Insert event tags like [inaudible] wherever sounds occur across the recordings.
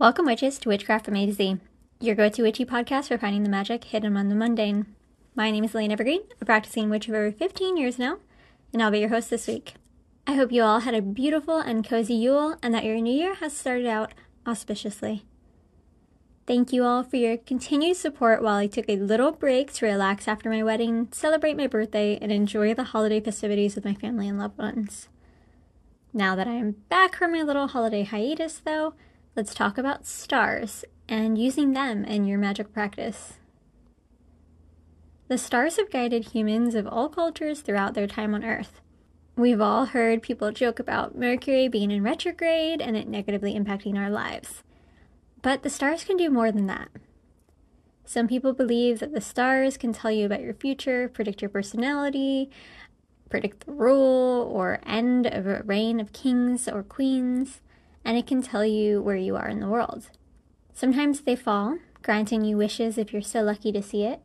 Welcome, witches, to Witchcraft from A to Z, your go to witchy podcast for finding the magic hidden among the mundane. My name is Elaine Evergreen, a practicing witch for over 15 years now, and I'll be your host this week. I hope you all had a beautiful and cozy Yule and that your new year has started out auspiciously. Thank you all for your continued support while I took a little break to relax after my wedding, celebrate my birthday, and enjoy the holiday festivities with my family and loved ones. Now that I am back from my little holiday hiatus, though, let's talk about stars and using them in your magic practice. The stars have guided humans of all cultures throughout their time on Earth. We've all heard people joke about Mercury being in retrograde and it negatively impacting our lives. But the stars can do more than that. Some people believe that the stars can tell you about your future, predict your personality, predict the rule or end of a reign of kings or queens and it can tell you where you are in the world. Sometimes they fall, granting you wishes if you're so lucky to see it.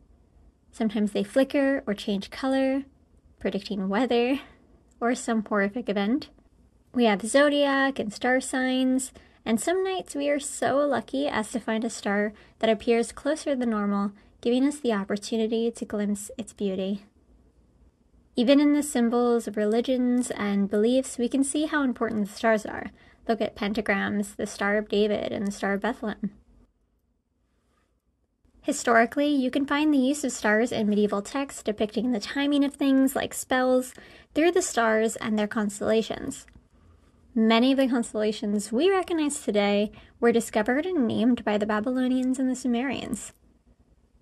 Sometimes they flicker or change color, predicting weather or some horrific event. We have zodiac and star signs, and some nights we are so lucky as to find a star that appears closer than normal, giving us the opportunity to glimpse its beauty. Even in the symbols of religions and beliefs, we can see how important the stars are, Look at pentagrams, the Star of David, and the Star of Bethlehem. Historically, you can find the use of stars in medieval texts depicting the timing of things like spells through the stars and their constellations. Many of the constellations we recognize today were discovered and named by the Babylonians and the Sumerians.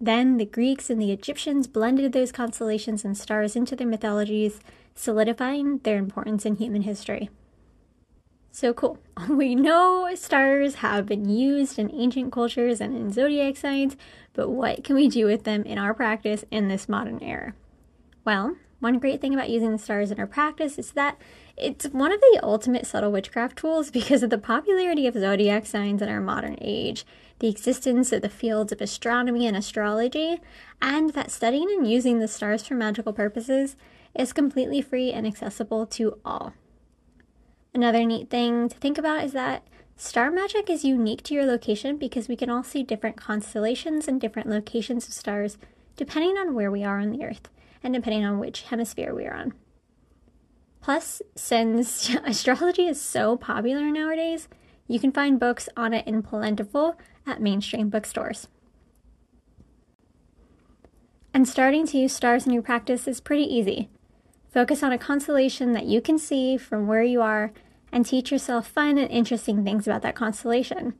Then the Greeks and the Egyptians blended those constellations and stars into their mythologies, solidifying their importance in human history. So cool. [laughs] We know stars have been used in ancient cultures and in zodiac signs, but what can we do with them in our practice in this modern era? Well, one great thing about using the stars in our practice is that it's one of the ultimate subtle witchcraft tools [laughs] because of the popularity of zodiac signs in our modern age, the existence of the fields of astronomy and astrology, and that studying and using the stars for magical purposes is completely free and accessible to all. Another neat thing to think about is that star magic is unique to your location because we can all see different constellations and different locations of stars depending on where we are on the Earth and depending on which hemisphere we are on. Plus, since [laughs] astrology is so popular nowadays, you can find books on it in plentiful at mainstream bookstores. And starting to use stars in your practice is pretty easy. Focus on a constellation that you can see from where you are and teach yourself fun and interesting things about that constellation.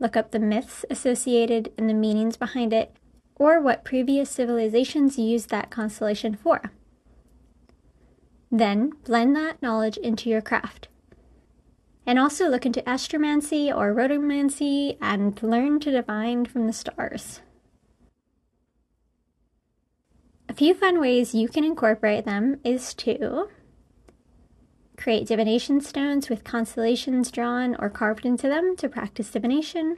Look up the myths associated and the meanings behind it, or what previous civilizations used that constellation for. Then blend that knowledge into your craft. And also look into astromancy or rotomancy and learn to divine from the stars. A few fun ways you can incorporate them is to create divination stones with constellations drawn or carved into them to practice divination,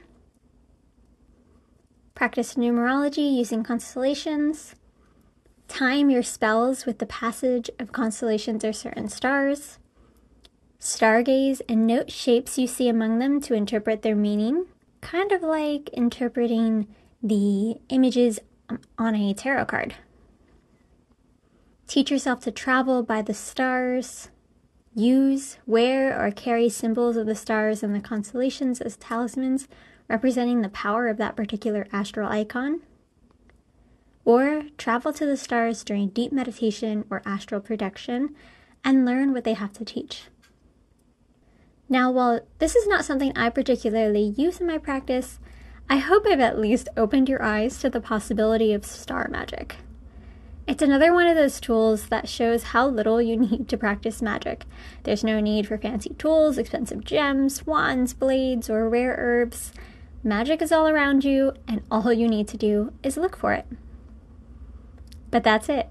practice numerology using constellations, time your spells with the passage of constellations or certain stars, stargaze and note shapes you see among them to interpret their meaning, kind of like interpreting the images on a tarot card. Teach yourself to travel by the stars. Use, wear, or carry symbols of the stars and the constellations as talismans representing the power of that particular astral icon. Or travel to the stars during deep meditation or astral projection and learn what they have to teach. Now, while this is not something I particularly use in my practice, I hope I've at least opened your eyes to the possibility of star magic. It's another one of those tools that shows how little you [laughs] need to practice magic. There's no need for fancy tools, expensive gems, wands, blades, or rare herbs. Magic is all around you, and all you need to do is look for it. But that's it.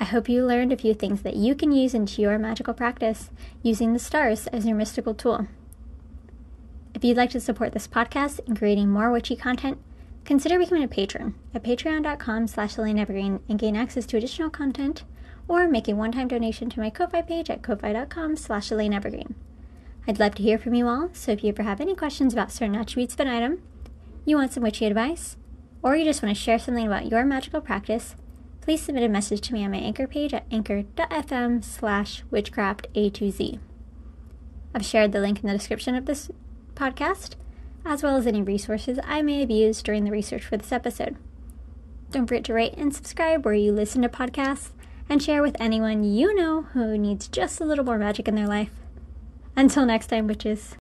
I hope you learned a few things that you can use into your magical practice using the stars as your mystical tool. If you'd like to support this podcast in creating more witchy content, Consider becoming a patron at patreon.com slash Evergreen and gain access to additional content or make a one-time donation to my Ko-Fi page at ko-fi.com slash Evergreen. I'd love to hear from you all, so if you ever have any questions about certain attributes of an item, you want some witchy advice, or you just want to share something about your magical practice, please submit a message to me on my anchor page at anchor.fm slash witchcrafta2z. I've shared the link in the description of this podcast, as well as any resources I may have used during the research for this episode. Don't forget to rate and subscribe where you listen to podcasts, and share with anyone you know who needs just a little more magic in their life. Until next time, witches.